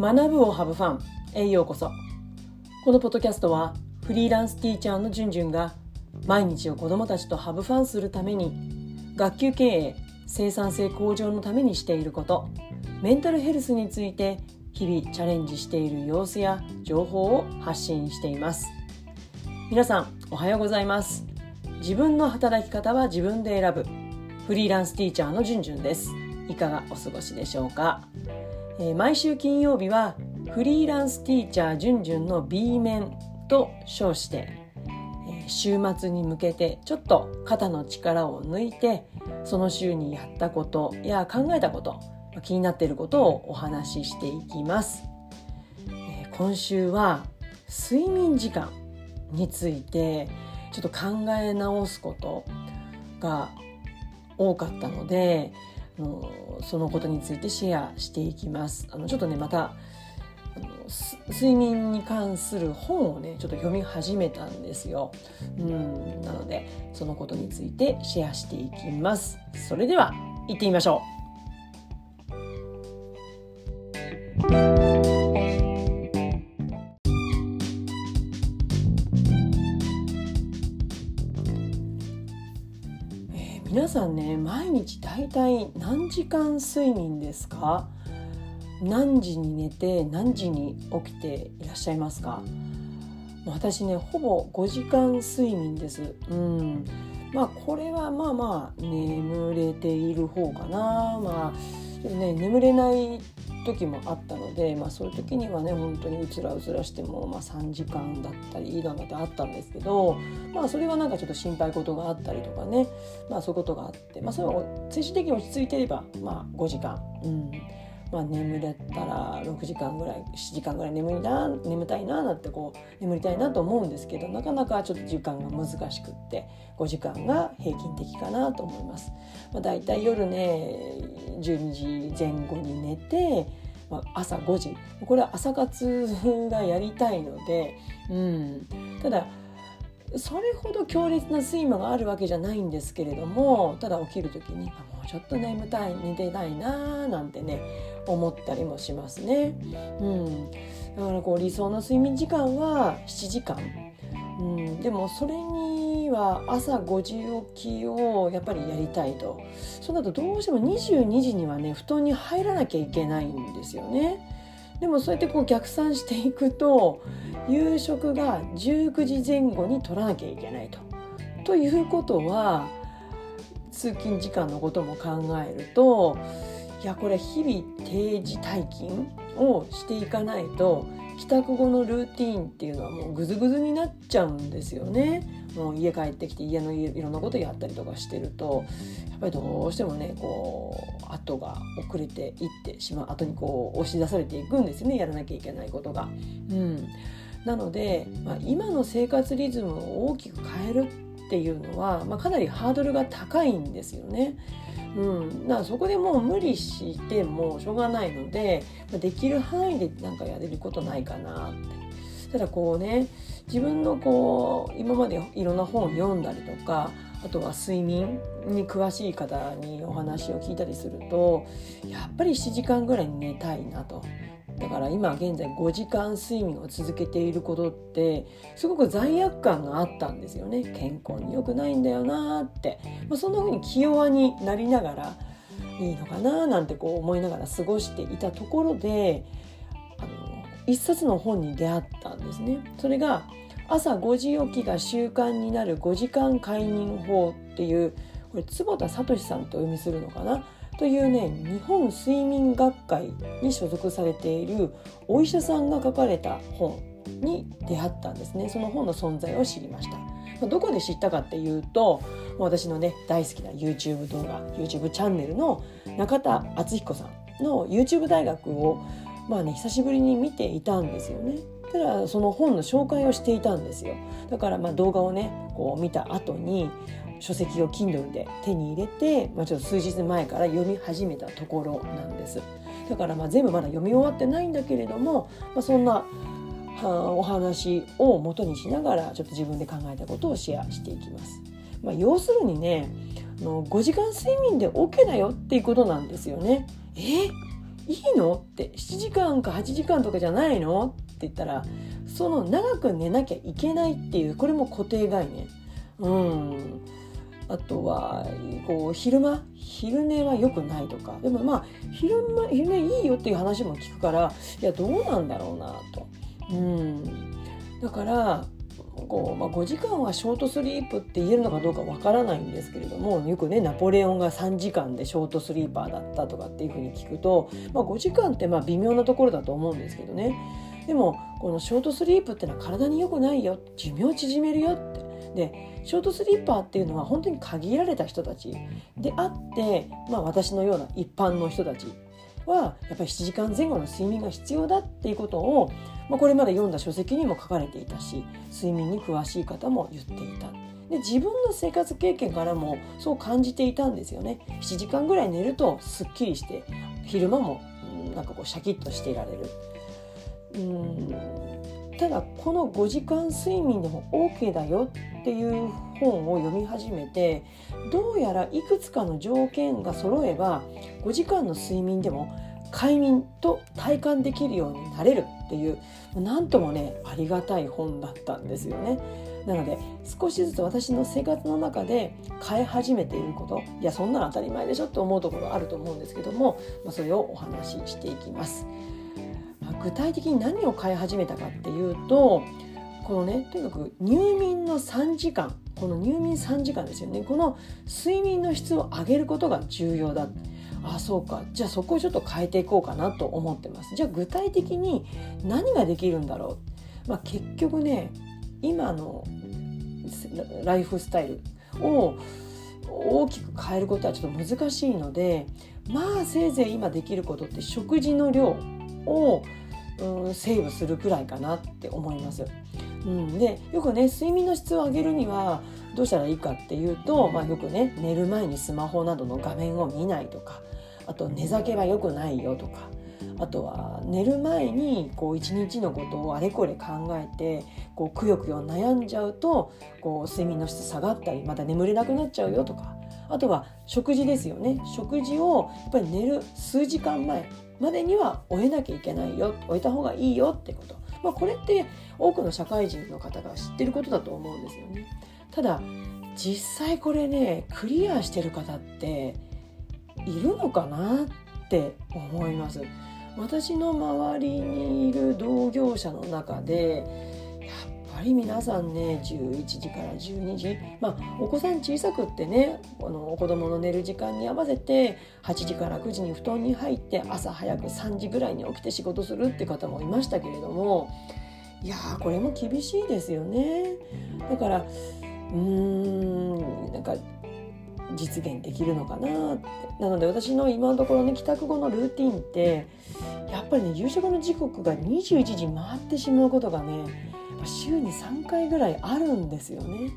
学ぶをハブファンへようこそ。このポッドキャストはフリーランスティーチャーのじゅんじゅんが毎日を子どもたちとハブファンするために学級経営生産性向上のためにしていることメンタルヘルスについて日々チャレンジしている様子や情報を発信しています。皆さんおはようございます。自分の働き方は自分で選ぶ。フリーランスティーチャーのじゅんじゅんです。いかがお過ごしでしょうか、え、毎週金曜日はフリーランスティーチャーじゅんじゅんの B 面と称して、え、週末に向けてちょっと肩の力を抜いてその週にやったことや考えたこと気になっていることをお話ししていきます、え、今週は睡眠時間についてちょっと考え直すことが多かったのであのそのことについてシェアしていきます。あのちょっとねまたあの睡眠に関する本をねちょっと読み始めたんですよ。うんなのでそのことについてシェアしていきます。それでは行ってみましょう。皆さんね毎日だいたい何時間睡眠ですか？何時に寝て何時に起きていらっしゃいますか？私ねほぼ5時間睡眠です。うん。まあこれはまあまあ眠れている方かな。まあね眠れない時もあったので、まあ、そういう時にはね本当にうつらうつらしても、まあ、3時間だったりいいなんてあったんですけど、まあ、それはなんかちょっと心配事があったりとかね、まあ、そういうことがあって、まあ、それは精神的に落ち着いていれば、まあ、5時間。うんまあ、眠れたら6時間ぐらい7時間ぐらい眠いな眠たいななんてこう眠りたいなと思うんですけどなかなかちょっと時間が難しくって5時間が平均的かなと思います。まあ、だいたい夜ね12時前後に寝てまあ、朝5時。これは朝活がやりたいので、うん、ただそれほど強烈な睡魔があるわけじゃないんですけれどもただ起きる時にもうちょっと眠たい寝てないなーなんてね思ったりもしますね。うん、だからこう理想の睡眠時間は7時間、うん、でもそれには朝5時起きをやっぱりやりたいとそうなるとどうしても22時にはね布団に入らなきゃいけないんですよね。でもそうやってこう逆算していくと夕食が19時前後に取らなきゃいけないと。ということは通勤時間のことも考えるといやこれ日々定時退勤をしていかないと帰宅後のルーティンっていうのはもうグズグズになっちゃうんですよね。もう家帰ってきて家のいろんなことやったりとかしてるとやっぱりどうしてもねこう後が遅れていってしまう後にこう押し出されていくんですよねやらなきゃいけないことが。うんなので、まあ、今の生活リズムを大きく変えるっていうのは、まあ、かなりハードルが高いんですよね。うん、だからそこでもう無理してもしょうがないのでできる範囲でなんかやれることないかなってただこうね自分のこう今までいろんな本を読んだりとかあとは睡眠に詳しい方にお話を聞いたりするとやっぱり7時間ぐらい寝たいなと。だから今現在5時間睡眠を続けていることってすごく罪悪感があったんですよね健康に良くないんだよなって、まあ、そんな風に気弱になりながらいいのかななんてこう思いながら過ごしていたところで一冊の本に出会ったんですね。それが朝5時起きが習慣になる5時間快眠法っていうこれ坪田聡さんとお読みするのかな？というね日本睡眠学会に所属されているお医者さんが書かれた本に出会ったんですね。その本の存在を知りました。どこで知ったかっていうと私のね大好きな YouTube 動画 YouTube チャンネルの中田敦彦さんの YouTube 大学をまあね久しぶりに見ていたんですよね。ただその本の紹介をしていたんですよだからまあ動画をねこう見た後に書籍を Kindle で手に入れて、まあ、ちょっと数日前から読み始めたところなんですだからまあ全部まだ読み終わってないんだけれども、まあ、そんなお話を元にしながらちょっと自分で考えたことをシェアしていきます。まあ、要するにねあの5時間睡眠で OK だよっていうことなんですよね。えいいの？って7時間か8時間とかじゃないの？って言ったらその長く寝なきゃいけないっていうこれも固定概念。うん。あとはこう昼間？昼寝は良くないとか。でもまあ昼間昼寝いいよっていう話も聞くからいやどうなんだろうなと。うん、だからこう、まあ、5時間はショートスリープって言えるのかどうかわからないんですけれどもよくねナポレオンが3時間でショートスリーパーだったとかっていうふうに聞くと、まあ、5時間ってまあ微妙なところだと思うんですけどね。でもこのショートスリープってのは体に良くないよ寿命縮めるよって。でショートスリーパーっていうのは本当に限られた人たちであって、まあ、私のような一般の人たちはやっぱり7時間前後の睡眠が必要だっていうことを、まあ、これまで読んだ書籍にも書かれていたし睡眠に詳しい方も言っていた。で自分の生活経験からもそう感じていたんですよね。7時間ぐらい寝るとすっきりして昼間もなんかこうシャキッとしていられる。うんただこの5時間睡眠でも OK だよっていう本を読み始めてどうやらいくつかの条件が揃えば5時間の睡眠でも快眠と体感できるようになれるっていうなんともねありがたい本だったんですよね。なので少しずつ私の生活の中で変え始めていることいやそんなの当たり前でしょって思うところあると思うんですけども、まあ、それをお話ししていきます。具体的に何を変え始めたかっていうとこのねとにかく入眠の3時間この入眠3時間ですよね。この睡眠の質を上げることが重要だ。あそうか。じゃあそこをちょっと変えていこうかなと思ってます。じゃあ具体的に何ができるんだろう、まあ、結局ね今のライフスタイルを大きく変えることはちょっと難しいのでまあせいぜい今できることって食事の量を、うん、セーブするくらいかなって思います。うん、でよくね睡眠の質を上げるにはどうしたらいいかっていうと、まあ、よくね寝る前にスマホなどの画面を見ないとかあと寝酒は良くないよとかあとは寝る前にこう一日のことをあれこれ考えてこうくよくよ悩んじゃうとこう睡眠の質下がったりまた眠れなくなっちゃうよとかあとは食事ですよね食事をやっぱり寝る数時間前までには終えなきゃいけないよ終えた方がいいよってことまあ、これって多くの社会人の方が知ってることだと思うんですよね。ただ実際これねクリアしてる方っているのかなって思います。私の周りにいる同業者の中でぱり皆さんね11時から12時まあお子さん小さくってねあの子供の寝る時間に合わせて8時から9時に布団に入って朝早く3時ぐらいに起きて仕事するって方もいましたけれどもいやーこれも厳しいですよね。だからうーんなんか実現できるのかなってなので私の今のところね帰宅後のルーティンってやっぱりね夕食の時刻が21時回ってしまうことがね週に3回ぐらいあるんですよね。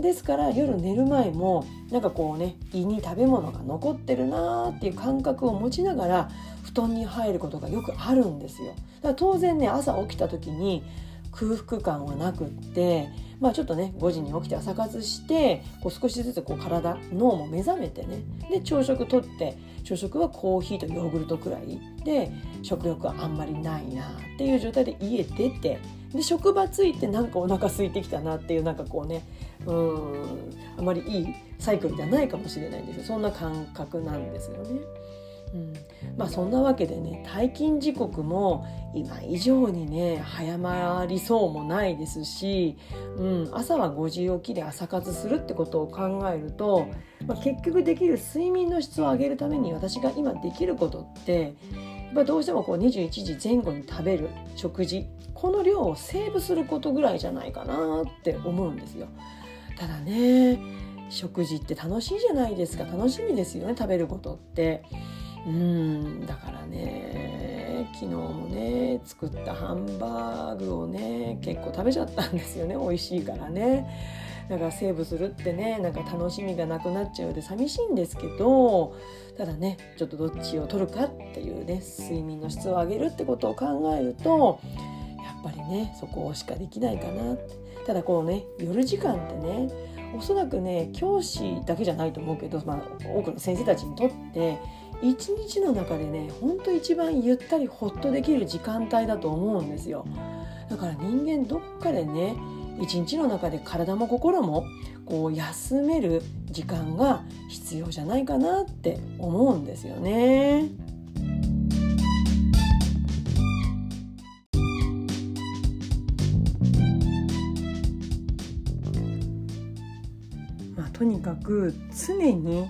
ですから夜寝る前もなんかこうね胃に食べ物が残ってるなーっていう感覚を持ちながら布団に入ることがよくあるんですよ。だから当然ね朝起きた時に空腹感はなくってまあちょっとね5時に起きて朝活してこう少しずつこう体脳も目覚めてねで朝食とって朝食はコーヒーとヨーグルトくらいで食欲はあんまりないなっていう状態で家出てで職場着いてなんかお腹空いてきたなっていうなんかこうねうんあまりいいサイクルじゃないかもしれないんですよ。そんな感覚なんですよね。うん、まあそんなわけでね退勤時刻も今以上にね早まりそうもないですし、うん、朝は5時起きで朝活するってことを考えると、まあ、結局できる睡眠の質を上げるために私が今できることってやっぱどうしてもこう21時前後に食べる食事この量をセーブすることぐらいじゃないかなって思うんですよ。ただね食事って楽しいじゃないですか楽しみですよね食べることって。うんだからね昨日もね作ったハンバーグをね結構食べちゃったんですよね美味しいからね。だかセーブするってねなんか楽しみがなくなっちゃうで寂しいんですけどただねちょっとどっちを取るかっていうね睡眠の質を上げるってことを考えるとやっぱりねそこしかできないかなただこうね夜時間ってねおそらくね教師だけじゃないと思うけど、まあ、多くの先生たちにとって一日の中でねほんと一番ゆったりほっとできる時間帯だと思うんですよ。だから人間どっかでね一日の中で体も心もこう休める時間が必要じゃないかなって思うんですよね。まあ、とにかく常に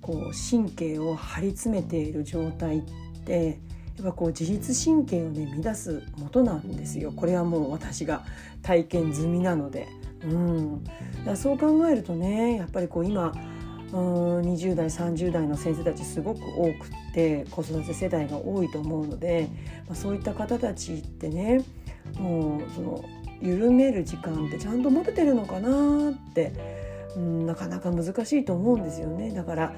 こう神経を張り詰めている状態ってやっぱこう自律神経をね乱す元なんですよ。これはもう私が体験済みなので、うん、だそう考えるとねやっぱりこう今うん20代30代の先生たちすごく多くって子育て世代が多いと思うので、まあ、そういった方たちってねもうその緩める時間ってちゃんと持ててるのかなってうんなかなか難しいと思うんですよね。だから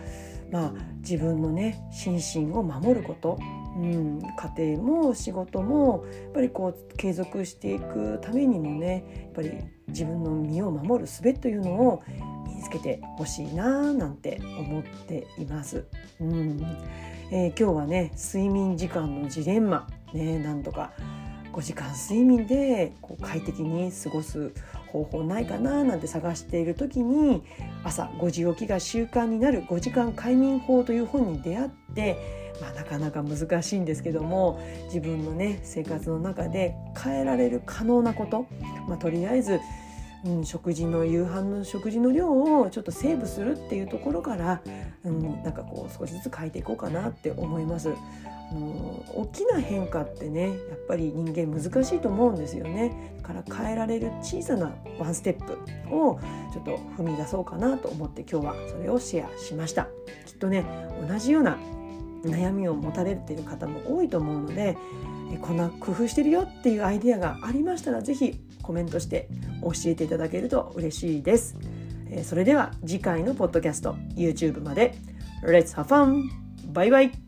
まあ自分のね心身を守ること、うん、家庭も仕事もやっぱりこう継続していくためにもねやっぱり自分の身を守る術というのを身につけてほしいななんて思っています。うんえー、今日はね睡眠時間のジレンマねなんとか5時間睡眠でこう快適に過ごす方法ないかななんて探している時に朝5時起きが習慣になる5時間快眠法という本に出会って、まあ、なかなか難しいんですけども自分のね生活の中で変えられる可能なこと、まあ、とりあえずうん、食事の夕飯の食事の量をちょっとセーブするっていうところから、うん、なんかこう少しずつ変えていこうかなって思います。大きな変化ってねやっぱり人間難しいと思うんですよねだから変えられる小さなワンステップをちょっと踏み出そうかなと思って今日はそれをシェアしましたきっとね同じような悩みを持たれている方も多いと思うのでこんな工夫してるよっていうアイデアがありましたら是非コメントして教えていただけると嬉しいです。それでは次回のポッドキャスト YouTube まで。Let's have fun! バイバイ